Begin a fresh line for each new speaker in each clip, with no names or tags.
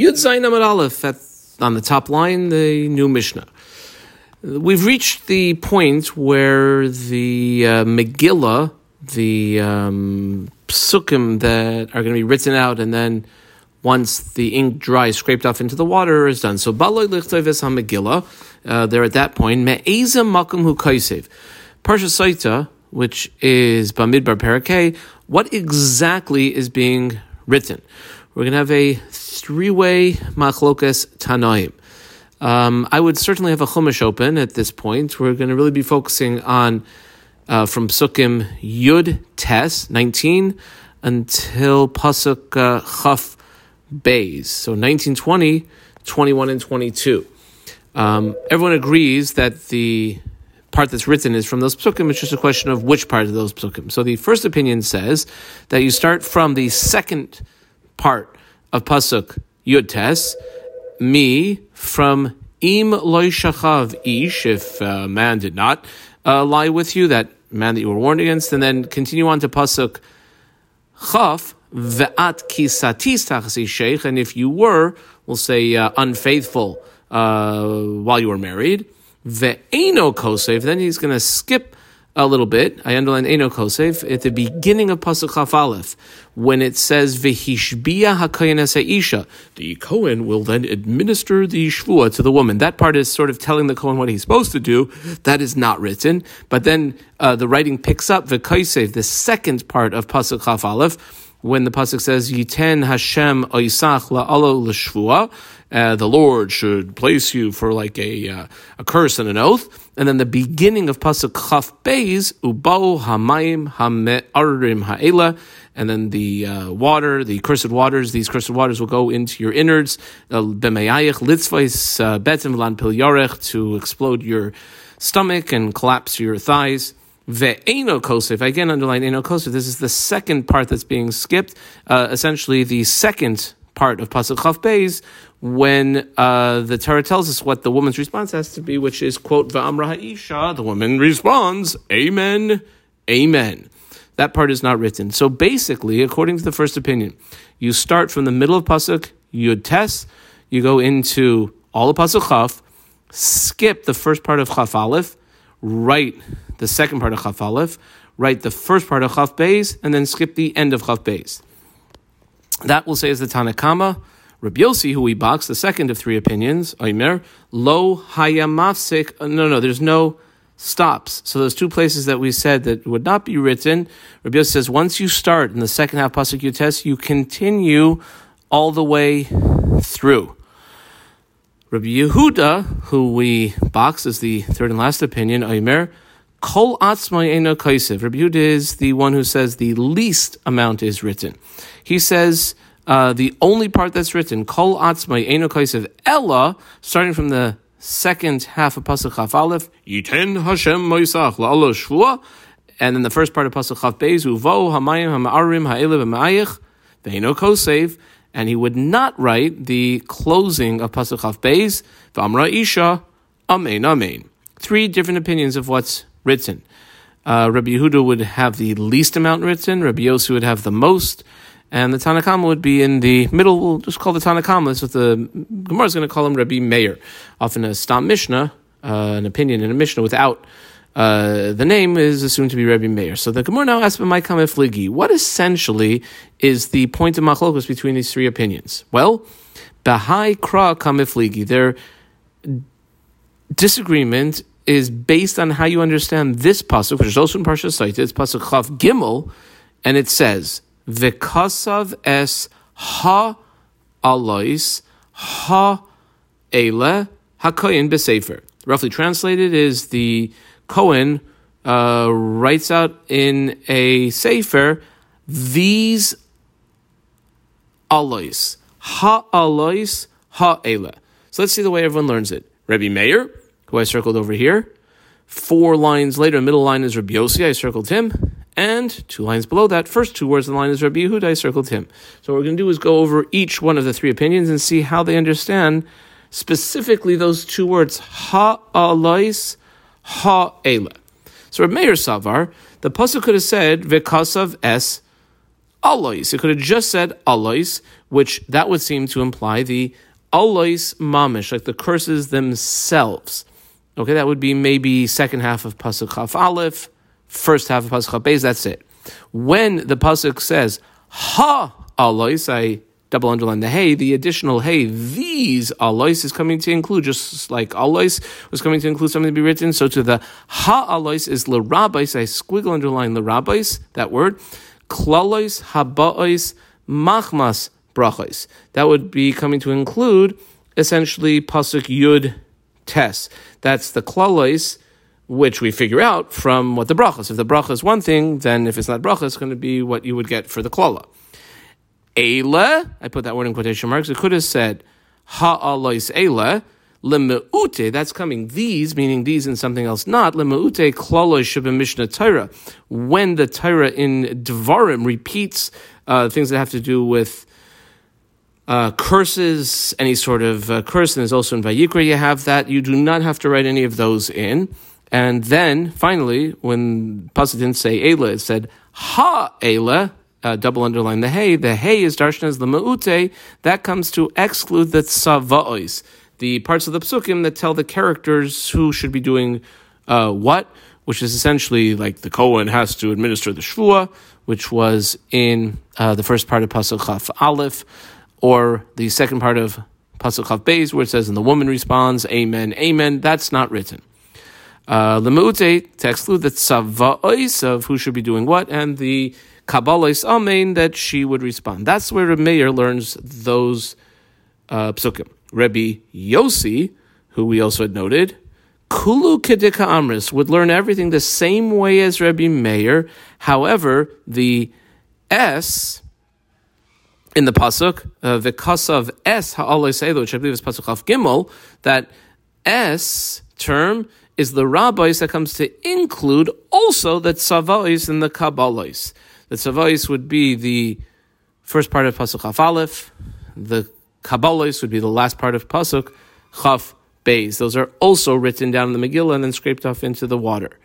Yud Zayin Amar Aleph at, on the top line, the new Mishnah. We've reached the point where the uh, Megillah, the um, psukim that are going to be written out, and then once the ink dries, scraped off into the water, is done. So Baloi Lichtoiv Es HaMegillah, uh, they're at that point, Me'eza Makum Hu Kaisev. Parsha Saita, which is Bamidbar Parakeh, what exactly is being written? We're going to have a three-way machlokas tanaim. Um, I would certainly have a chumash open at this point. We're going to really be focusing on uh, from psukim Yud Tes 19 until Pasuk uh, Chaf Beis. So 19, 20, 21, and 22. Um, everyone agrees that the part that's written is from those psukim. It's just a question of which part of those psukim. So the first opinion says that you start from the second part of pasuk Yud Tes, me from im loy shachav ish, if a man did not uh, lie with you, that man that you were warned against, and then continue on to pasuk chaf ve'at kisatis tachasi sheikh, and if you were, we'll say uh, unfaithful uh, while you were married, ve'eno kosev, then he's going to skip a little bit. I underline Eno Kosev at the beginning of Pasuk Chaf Aleph, when it says Vehishbia Hakoyen Isha, the Kohen will then administer the Shvua to the woman. That part is sort of telling the Kohen what he's supposed to do. That is not written. But then uh, the writing picks up Vekosev, the second part of Pasuk Chaf Aleph, when the pasuk says Yiten Hashem Oisach La'alo L'Shvua, uh, the Lord should place you for like a uh, a curse and an oath, and then the beginning of pasuk Chaf Beis Ubao Hamayim Hame'arim Ha'ela, and then the uh, water, the cursed waters, these cursed waters will go into your innards, uh, B'meyayich Litzvais uh, Betim Lan Pil Yarech to explode your stomach and collapse your thighs. Ve'eno kosef. Again, underline eno. This is the second part that's being skipped. Uh, essentially, the second part of pasuk chaf beis when uh, the Torah tells us what the woman's response has to be, which is quote va'amra ha'isha. The woman responds, "Amen, Amen." That part is not written. So basically, according to the first opinion, you start from the middle of pasuk yud tes, you go into all of pasuk chaf, skip the first part of chaf aleph, write the second part of Chaf Aleph, write the first part of Chaf Beis, and then skip the end of Chaf Beis. That will say is the Tanakama. Rabbi Yossi, who we box, the second of three opinions, Oimer, lo hayamafsik. No, no, there's no stops. So those two places that we said that would not be written, Rabbi Yossi says once you start in the second half pasuk test, you continue all the way through. Rabbi Yehuda, who we box as the third and last opinion, Oimer, Kol atzmai eno kaisev. Rabbi Yehuda is the one who says the least amount is written. He says uh, the only part that's written, Kol atzmai eno kaisev, Ella, starting from the second half of Pasuk Chaf Aleph, Yiten Hashem Moisach La'alo Shvua, and then the first part of Pasuk Chaf Beis, Uvo Hamayim Hama'arim Ha'elev Ha'mayich, Ve'eno Kosev, and he would not write the closing of Pasuk Chaf Beis, V'amra Isha, Amen, Amen. Three different opinions of what's written. Uh, Rabbi Yehuda would have the least amount written, Rabbi Yossi would have the most, and the Tanakama would be in the middle. We'll just call the Tanakama. That's what the Gemara is going to call him Rabbi Meir. Often a Stam Mishnah, uh, an opinion in a Mishnah without uh, the name is assumed to be Rabbi Meir. So the Gemara now asks, "My Fligi, what essentially is the point of machlokas between these three opinions?" Well, Bahai Kra Kamifligi, their disagreement is based on how you understand this pasuk, which is also in Parsha Saita. It's pasuk Chav Gimel, and it says V'kasav es ha alois ha ele hakoyin besefer. Roughly translated is the Cohen uh, writes out in a sefer these alois ha alois ha ele. So let's see the way everyone learns it. Rabbi Meir who I circled over here. Four lines later, middle line is Rabbi Yossi, I circled him. And two lines below that, first two words in the line is Rabbi Yehuda, I circled him. So what we're going to do is go over each one of the three opinions and see how they understand specifically those two words, ha-alais, ha-ela. So Rabbi Meir Savar, the pasuk could have said, v'kasav es Alois. It could have just said Alois, which that would seem to imply the Alois mamish, like the curses themselves. Okay, that would be maybe second half of Pasuk Chaf Aleph, first half of Pasuk Chaf Beis, that's it. When the Pasuk says, Ha Alois, I double underline the hey, the additional hey, these alois is coming to include, just like alois was coming to include something to be written. So to the ha alois is le rabbis, I squiggle underline le rabbis, that word. Klalois, haba'ois, machmas, brachos. That would be coming to include essentially pasuk yud tes. That's the klalois which we figure out from what the brachas. If the bracha is one thing, then if it's not bracha, it's going to be what you would get for the klala. Eile, I put that word in quotation marks, it could have said, Ha'alois Eile, Lemeute, that's coming these, meaning these and something else not. Lemeute klalois shabim mishnah Torah. When the Torah in Dvarim repeats uh, things that have to do with uh, curses, any sort of uh, curse, and there's also in Vayikra you have that. You do not have to write any of those in. And then finally, when Pasuk didn't say Eila, it said Ha Eila, uh, double underline the hey. The hey is darshan as the ma'ute. That comes to exclude the tzavaois, the parts of the psukim that tell the characters who should be doing uh, what, which is essentially like the Kohen has to administer the shvua, which was in uh, the first part of Pasuk Chaf Aleph, or the second part of Pasuk Chaf Beis, where it says, and the woman responds, Amen, Amen. That's not written. Uh, to exclude the tzavaois of who should be doing what, and the Kabbalah's Amen that she would respond. That's where Meir learns those uh, psukim. Rebbe Yossi, who we also had noted, Kulu Kedika Amris would learn everything the same way as Rebbe Meir. However, the S in the pasuk, uh, the kasav S ha'alei which I believe is pasuk of Gimel, that S term is the rabbis that comes to include also the tzavais and the kabbalahs. The tzavais would be the first part of Pasuk Chaf Aleph, the Kabbalos would be the last part of Pasuk Chaf bays. Those are also written down in the Megillah and then scraped off into the water.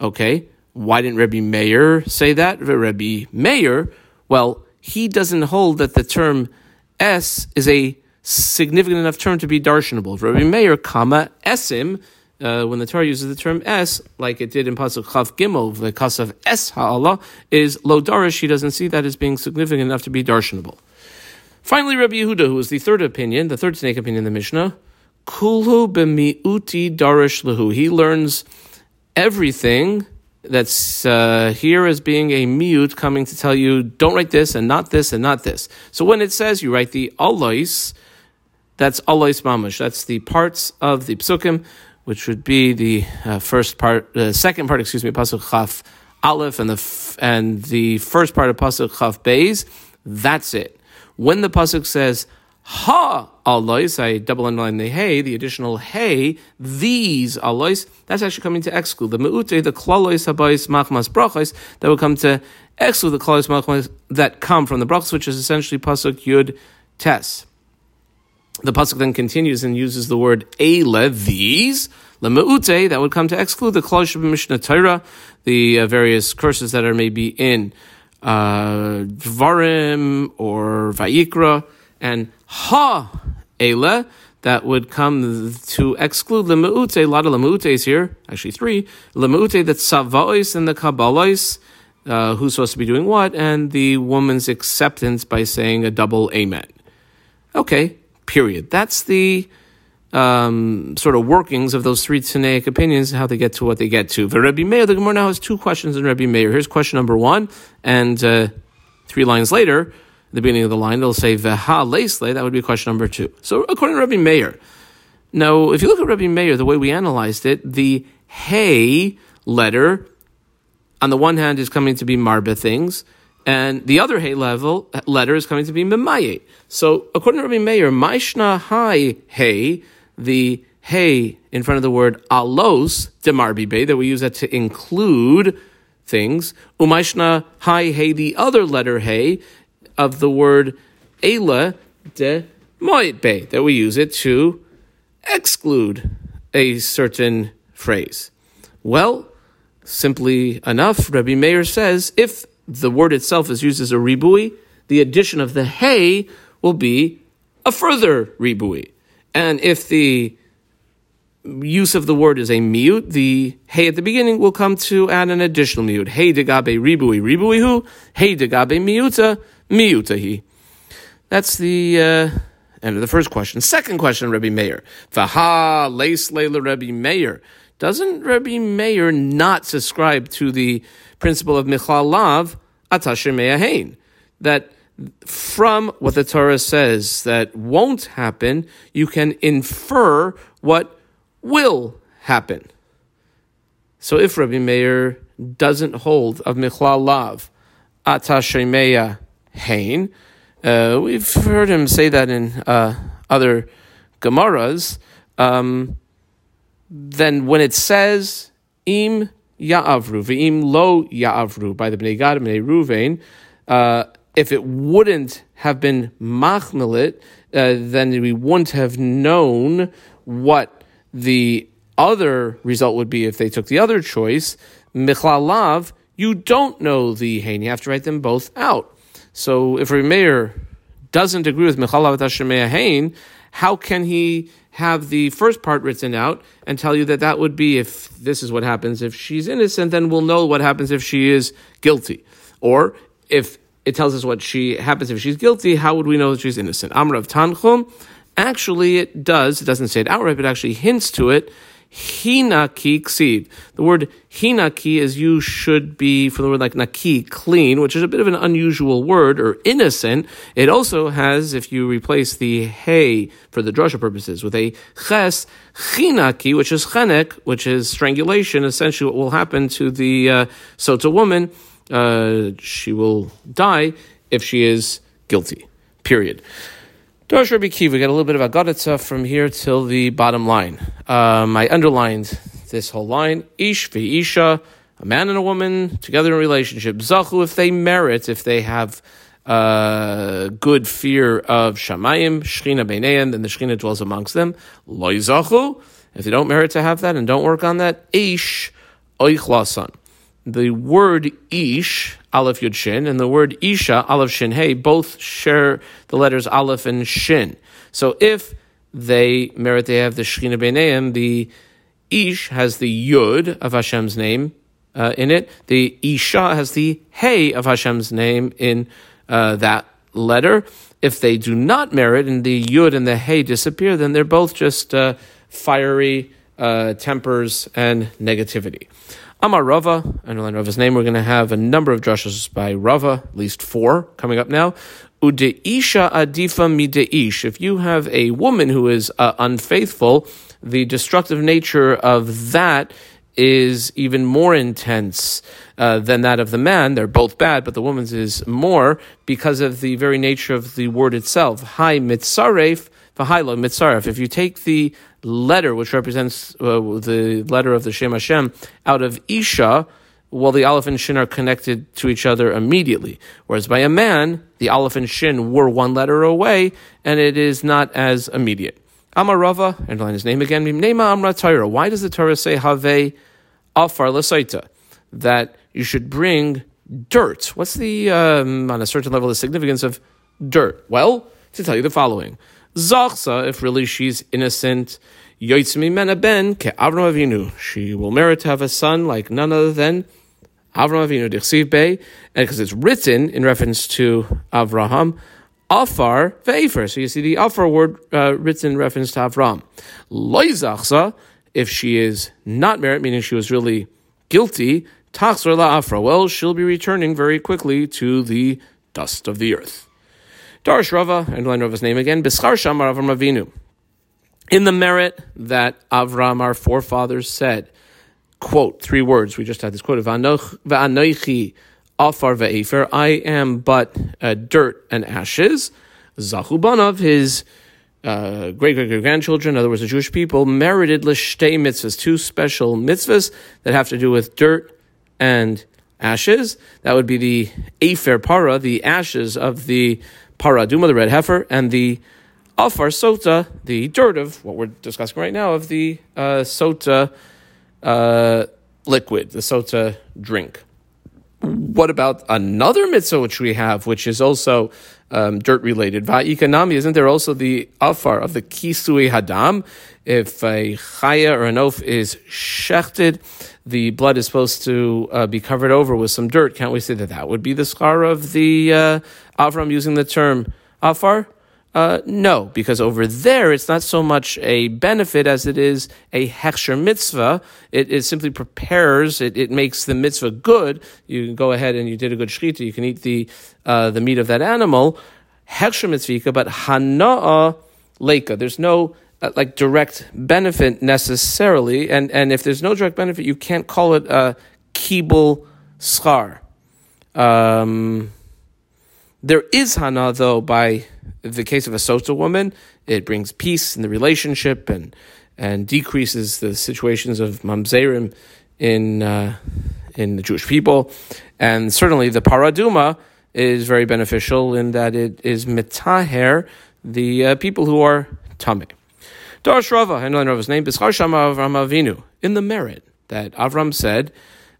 Okay, why didn't Rabbi Meir say that? Rabbi Meir, well, he doesn't hold that the term S is a significant enough term to be darshanable. Rabbi Meir, comma, esim, uh, when the Torah uses the term S, like it did in Pasuk Chav Gimel, the Kasav S Ha'Allah, is lo darish. He doesn't see that as being significant enough to be darshanable. Finally, Rabbi Yehuda, who is the third opinion, the third snake opinion in the Mishnah, kulhu b'mi'uti darish lehu. He learns everything that's uh, here as being a miut coming to tell you don't write this and not this and not this. So when it says you write the alois, that's alois mamash. That's the parts of the psukim which would be the uh, first part, the uh, second part, excuse me, pasuk chaf aleph, and the f- and the first part of pasuk chaf beis. That's it. When the pasuk says ha alois, I double underline the hey, the additional hey, these alois, that's actually coming to exclude. The meute, the klalois habayis machmas brachos, that would come to exclude the klalois machmas that come from the brachos, which is essentially pasuk yud tes. The pasuk then continues and uses the word ele, these, lemeute, that would come to exclude the of Mishnah Torah, the uh, various curses that are maybe in uh, Dvarim or Vayikra, and ha ele, that would come to exclude lemeute, a lot of lemeutes here, actually three, lemeute, that's savois and the kabbalais, uh, who's supposed to be doing what, and the woman's acceptance by saying a double amen. Okay, period. That's the um, sort of workings of those three Tanaic opinions, and how they get to what they get to. For Rebbe Meir, the Gemara now has two questions in Rebbe Meir. Here's question number one, and uh, three lines later, at the beginning of the line, they'll say Veha Leisle, that would be question number two. So according to Rebbe Meir, now if you look at Rebbe Meir, the way we analyzed it, the Hey letter, on the one hand, is coming to be Marba things, and the other hay level letter is coming to be Memaye. So according to Rabbi Meir, Maishna Hai Hey, the Hey in front of the word alos demarbibe, that we use that to include things. Umaishna Hai Hey, the other letter Hey of the word Ela de Moitbe, that we use it to exclude a certain phrase. Well, simply enough, Rabbi Meir says if the word itself is used as a ribui, the addition of the hey will be a further ribui. And if the use of the word is a mute, the hey at the beginning will come to add an additional mute. Hey degabe ribui ribui hu, hey degabe miuta miuta he. That's the uh, end of the first question. Second question, Rabbi Meir. Leis leila Rabbi Meir. Doesn't Rabbi Meir not subscribe to the principle of Michal Lav Atasher Meyahain? That from what the Torah says that won't happen, you can infer what will happen. So if Rabbi Meir doesn't hold of Michlal Lav, Atashemeya Hain, uh, we've heard him say that in uh, other Gemaras. Um, then when it says Im Ya'avru, V'im Lo Ya'avru, by the Bnei Gad Bnei Ruvain, uh, if it wouldn't have been Machmelit, uh, then we wouldn't have known what the other result would be if they took the other choice. Michlalav, you don't know the Hain. You have to write them both out. So if Meir doesn't agree with Michlalav Tashemea Hain, how can he have the first part written out and tell you that that would be if this is what happens if she's innocent, then we'll know what happens if she is guilty. Or if it tells us what she happens if she's guilty, how would we know that she's innocent? Amr of Tanchum, actually it does, it doesn't say it outright, but actually hints to it. Hinaki ksiv. The word hinaki is you should be for the word like naki, clean, which is a bit of an unusual word, or innocent. It also has, if you replace the hey for the drasha purposes with a ches, hinaki, which is chenek, which is strangulation, essentially what will happen to the uh, sota woman uh, she will die if she is guilty. Period. Dosh Rabbi Kiva, we got a little bit of Agaditza from here till the bottom line. Um, I underlined this whole line. Ish isha, a man and a woman together in a relationship. Zachu, if they merit, if they have uh, good fear of Shamayim, Shechina Beineim, then the Shechina dwells amongst them. Loi Zachu, if they don't merit to have that and don't work on that, Ish Oichlasan the word ish, aleph yud shin, and the word isha, aleph shin hey, both share the letters aleph and shin. So if they merit they have the shechina b'neim, the ish has the yud of Hashem's name uh, in it. The isha has the hey of Hashem's name in uh, that letter. If they do not merit and the yud and the hey disappear, then they're both just uh, fiery uh, tempers and negativity. Amar Rava, underline Rava's name. We're going to have a number of drushes by Rava, at least four coming up now. Udeisha adifa mideish. If you have a woman who is uh, unfaithful, the destructive nature of that is even more intense uh, than that of the man. They're both bad, but the woman's is more because of the very nature of the word itself. Hi mitzaref, mitzaref. If you take the letter, which represents uh, the letter of the Shem Hashem, out of Isha, well, the Aleph and Shin are connected to each other immediately. Whereas by a man, the Aleph and Shin were one letter away, and it is not as immediate. Amar Rava, underline his name again, Nema Amra Torah. Why does the Torah say Have Afar Lasaita? That you should bring dirt. What's the, um, on a certain level, the significance of dirt? Well, to tell you the following. Zachsa, if really she's innocent, Yoitzmi Mena Ben ke Avram Avinu. She will merit to have a son like none other than Avram Avinu Dichsiv Bey, and because it's written in reference to Avraham, Afar ve'efer. So you see the Afar word uh, written in reference to Avram. Loizachsa, if she is not merit, meaning she was really guilty, Tachzor Afra. Well, she'll be returning very quickly to the dust of the earth. Darish Rava, underline Rava's name again, Bischar Shamar Avram Avinu. In the merit that Avram, our forefathers, said, quote, three words, we just had this quote, of Va'anoichi afar ve'efer, I am but uh, dirt and ashes. Zachubanov, his uh, great great grandchildren, in other words, the Jewish people, merited l'shtei mitzvahs, two special mitzvahs that have to do with dirt and ashes. That would be the Afer Para, the ashes of the paraduma, the red heifer, and the afar sota, the dirt of what we're discussing right now, of the uh, sota uh, liquid, the sota drink. what about another mitzvah which we have, which is also um, dirt related? Va'ikanami, isn't there also the afar of the kisui hadam? If a chaya or an oaf is shechted, the blood is supposed to uh, be covered over with some dirt. Can't we say that that would be the scar of the uh, Avram using the term afar? Uh, no, because over there it's not so much a benefit as it is a hechsher mitzvah. It, it simply prepares, it, it makes the mitzvah good. You can go ahead and you did a good shechita, you can eat the, uh, the meat of that animal. Hechsher mitzvah, but hana'a leka. There's no uh, like direct benefit necessarily, and, and if there's no direct benefit, you can't call it a kibul schar. Um, there is hana though by the case of a sota woman, it brings peace in the relationship and and decreases the situations of mamzerim in uh, in the Jewish people, and certainly the paraduma is very beneficial in that it is mitaher the uh, people who are tameh. Darsh Rava, I know Rava's name, Bishar Shama Avram Avinu, in the merit that Avram said,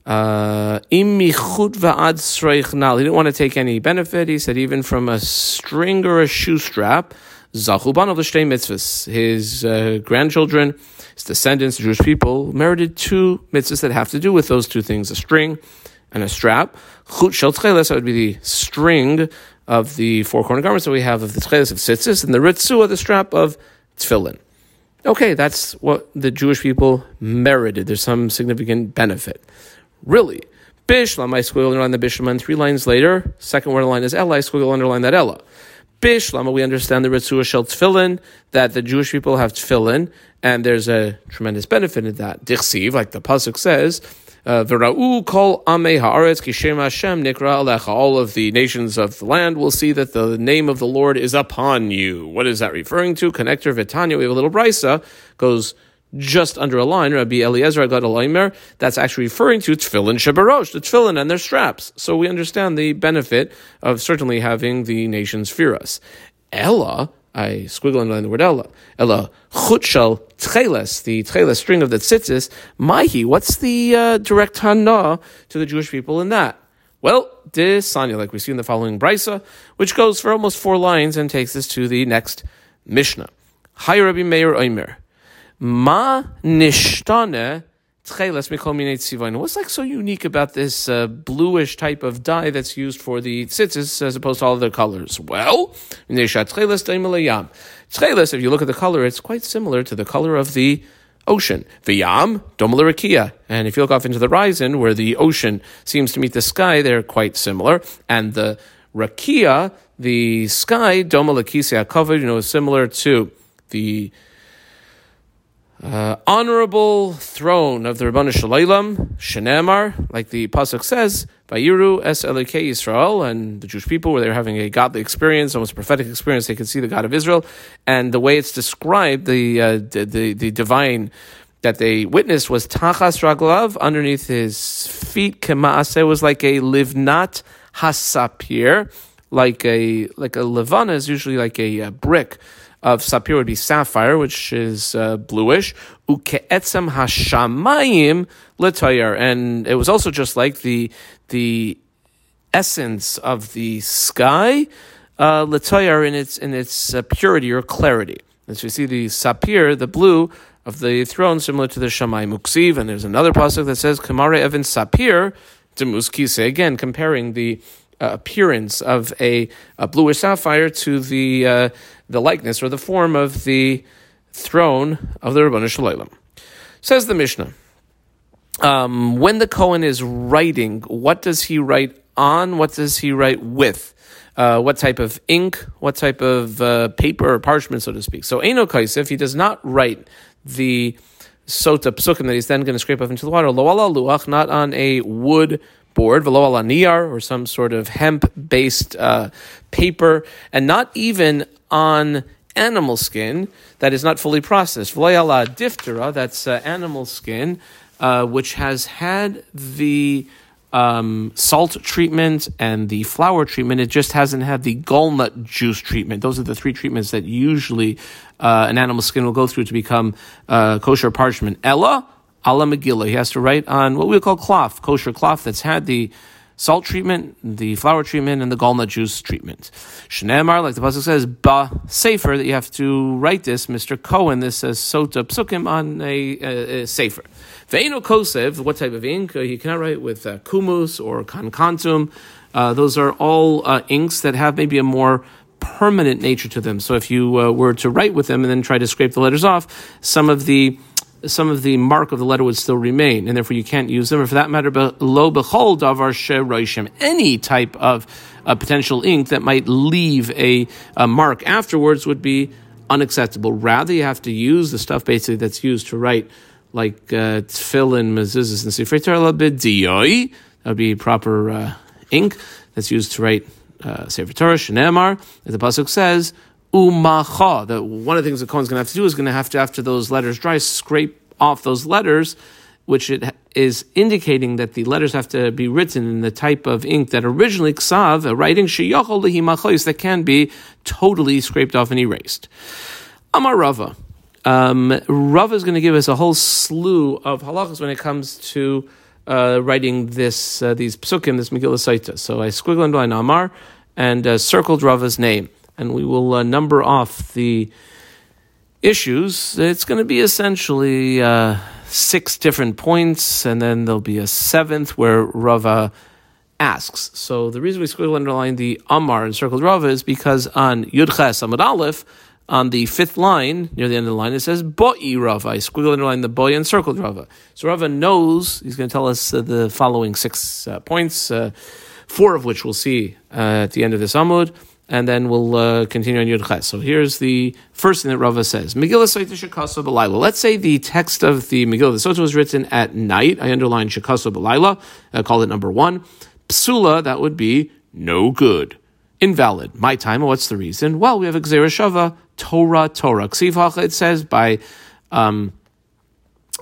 uh, he didn't want to take any benefit. He said, even from a string or a shoe strap, of the mitzvahs. his uh, grandchildren, his descendants, the Jewish people, merited two mitzvahs that have to do with those two things a string and a strap. Chut shel that would be the string of the four corner garments that we have of the tcheles of tzitzis, and the ritzua, the strap of tefillin. Okay, that's what the Jewish people merited. There's some significant benefit. Really. Bishlam, I squiggle underline the Bishlam, three lines later, second word line is Ella, squiggle underline that Ella. Bishlam, we understand the Ritzua Shel Tfillin, that the Jewish people have Tfillin, and there's a tremendous benefit in that. Dichsiv, like the Pasuk says, V'ra'u kol amei haaretz kishem Hashem nikra alecha. All of the nations of the land will see that the name of the Lord is upon you. What is that referring to? Connector Vitanya, we have a little brisa, goes just under a line, Rabbi Eliezer got a that's actually referring to tefillin shebarosh, the tefillin and their straps. So we understand the benefit of certainly having the nation's fear us. Ella, I squiggle underline the word Ella. Ella chutshal tcheles, the tcheles string of the tzitzis. Mahi, what's the uh, direct hana to the Jewish people in that? Well, this Sanya, like we see in the following brisa, which goes for almost four lines and takes us to the next Mishnah. Hi Rabbi Meir Oimer. Ma nishtane What's like so unique about this uh, bluish type of dye that's used for the tzitzis as opposed to all other colors? Well, if you look at the color, it's quite similar to the color of the ocean. The V'yam, domala And if you look off into the horizon, where the ocean seems to meet the sky, they're quite similar. And the rakia, the sky, domala covered, you know, is similar to the uh, honorable throne of the Rabbanu Shalom, Shenemar, like the pasuk says, Vayiru es Elokei Yisrael, and the Jewish people, where they're having a godly experience, almost prophetic experience, they could see the God of Israel, and the way it's described, the uh, the, the, the divine that they witnessed was Tachas Raglav, underneath his feet, Kemaase was like a livnat hasapir, like a like a levana is usually like a, a brick of sapir would be sapphire, which is uh, bluish. Ukeetzem hashamayim letayar, and it was also just like the the essence of the sky uh, letayar in its in its uh, purity or clarity. As we see, the sapir, the blue of the throne, similar to the shamay muksiv, and there's another pasuk that says kamare evin sapir to muskise again, comparing the uh, appearance of a, a bluish sapphire to the uh, the likeness or the form of the throne of the Rabbanu Shalom. Says the Mishnah. Um, when the Kohen is writing, what does he write on? What does he write with? Uh, what type of ink? What type of uh, paper or parchment, so to speak? So, Eno Kaisif, he does not write the sota psukim that he's then going to scrape off into the water. Lo ala luach, not on a wood board, velo ala niyar, or some sort of hemp based uh, paper, and not even on animal skin that is not fully processed. V'loyala diphthera, that's uh, animal skin, uh, which has had the um, salt treatment and the flour treatment. It just hasn't had the gallnut juice treatment. Those are the three treatments that usually uh, an animal skin will go through to become uh, kosher parchment. Ella, ala Megillah. He has to write on what we call cloth, kosher cloth that's had the salt treatment, the flour treatment, and the gallnut juice treatment. Shneemar, like the pasuk says, ba safer that you have to write this. Mr. Cohen, this says sota psukim on a, a, sefer. Ve'eno kosev, what type of ink? Uh, you cannot write with uh, kumus or kankantum. Uh, those are all uh, inks that have maybe a more permanent nature to them. So if you uh, were to write with them and then try to scrape the letters off, some of the some of the mark of the letter would still remain, and therefore you can't use them. Or for that matter, lo behold davar sheroishim, any type of uh, potential ink that might leave a, a, mark afterwards would be unacceptable. Rather, you have to use the stuff basically that's used to write, like uh, tefillin, mezuzahs, and sifrei Torah b'diyoi. That would be proper uh, ink that's used to write uh, Sefer Torah, Shneemar, as the pasuk says, umacha. That one of the things the Kohen's going to have to do is going to have to, after those letters dry, scrape off those letters, which it is indicating that the letters have to be written in the type of ink that originally ksav, a writing sheyachol lehimachois that can be totally scraped off and erased. Amar Rava. Um, Rava is going to give us a whole slew of halachas when it comes to uh, writing this uh, these psukim, this Megillah Saita. So I squiggled underlined Amar and uh, circled Rava's name and we will uh, number off the issues. It's going to be essentially uh, six different points, and then there'll be a seventh where Rava asks. So the reason we squiggle underline the Amar and circled Rava is because on Yudches Amud Aleph, on the fifth line, near the end of the line, it says Bo'i Rava. I squiggle underline the boy and circled Rava. So Rava knows, he's going to tell us uh, the following six uh, points, uh, four of which we'll see uh, at the end of this Amud and then we'll uh, continue on Yud Ches. So here's the first thing that Rava says. Megillah Saita Shekasa B'Laila. Let's say the text of the Megillah the Sota was written at night. I underline Shekasa B'Laila. I call it number one. Psula, that would be no good. Invalid. My time, what's the reason? Well, we have a Gzera Shava, Torah, Torah. Ksiv it says by... Um,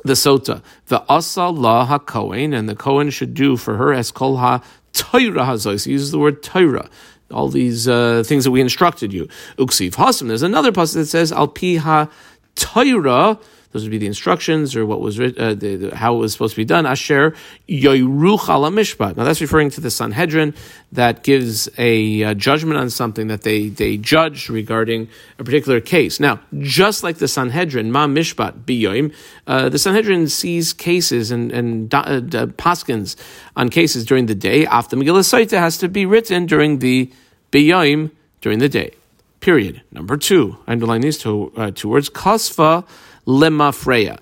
the sota, the asa la ha and the kohen should do for her as kol ha Torah hazos. He uses the word Torah all these uh, things that we instructed you. Uksiv Hasim. There's another passage that says Al Piha Torah. Those would be the instructions or what was uh, the, the, how it was supposed to be done. Asher yoyruch ala mishpat. Now that's referring to the Sanhedrin that gives a uh, judgment on something that they they judge regarding a particular case. Now, just like the Sanhedrin, ma mishpat biyoim, uh, the Sanhedrin sees cases and and uh, paskins on cases during the day. After Megillah has to be written during the biyoim during the day. Period. Number two, I underline these two uh, two words. Kasfa lemafreya.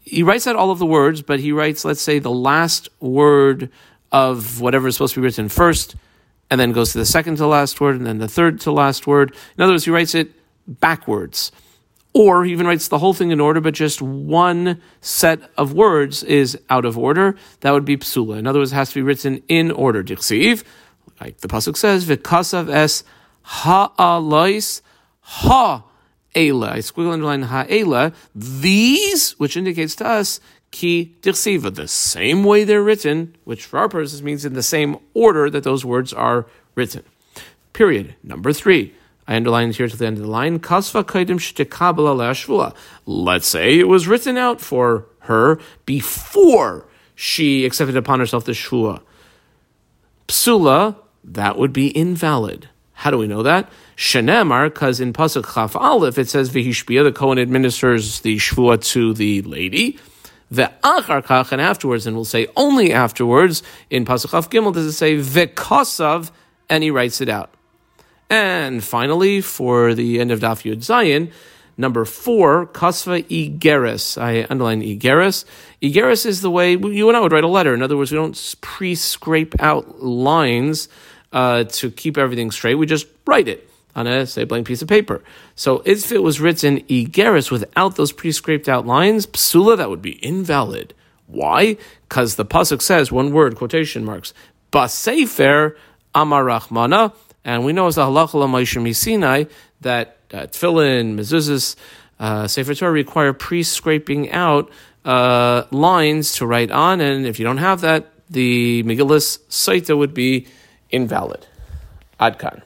He writes out all of the words, but he writes, let's say, the last word of whatever is supposed to be written first, and then goes to the second to last word, and then the third to last word. In other words, he writes it backwards. Or he even writes the whole thing in order, but just one set of words is out of order. That would be psula. In other words, it has to be written in order. Dichsiv, like the pasuk says, v'kasav es ha'alois ha Ela. I squiggle underline ha'ela. These, which indicates to us, ki dirsiva, the same way they're written, which for our purposes means in the same order that those words are written. Period. Number three. I underlined here to the end of the line. Kasva kaidim shtekabala Let's say it was written out for her before she accepted upon herself the shvua. Psula, that would be invalid. How do we know that? Shenemar, because in Pasuk Chaf Aleph it says Vihishbia, the Kohen administers the Shvua to the lady. The Achar and afterwards, and we'll say only afterwards, in Pasuk Chaf Gimel does it say Vekosav, and he writes it out. And finally, for the end of Daf Yud Zayin, number four, Kasva Igeris. I underline Igeris. Igeris is the way you and I would write a letter. In other words, we don't pre scrape out lines uh, to keep everything straight. We just write it on a say blank piece of paper. So if it was written igeris without those pre-scraped out lines, psula, that would be invalid. Why? Because the pasuk says one word quotation marks basefer amarachmana, and we know as the halacha Sinai that uh, tefillin, mezuzahs, uh, sefer Torah require pre-scraping out uh, lines to write on, and if you don't have that, the Megillus Saita would be invalid. Adkan.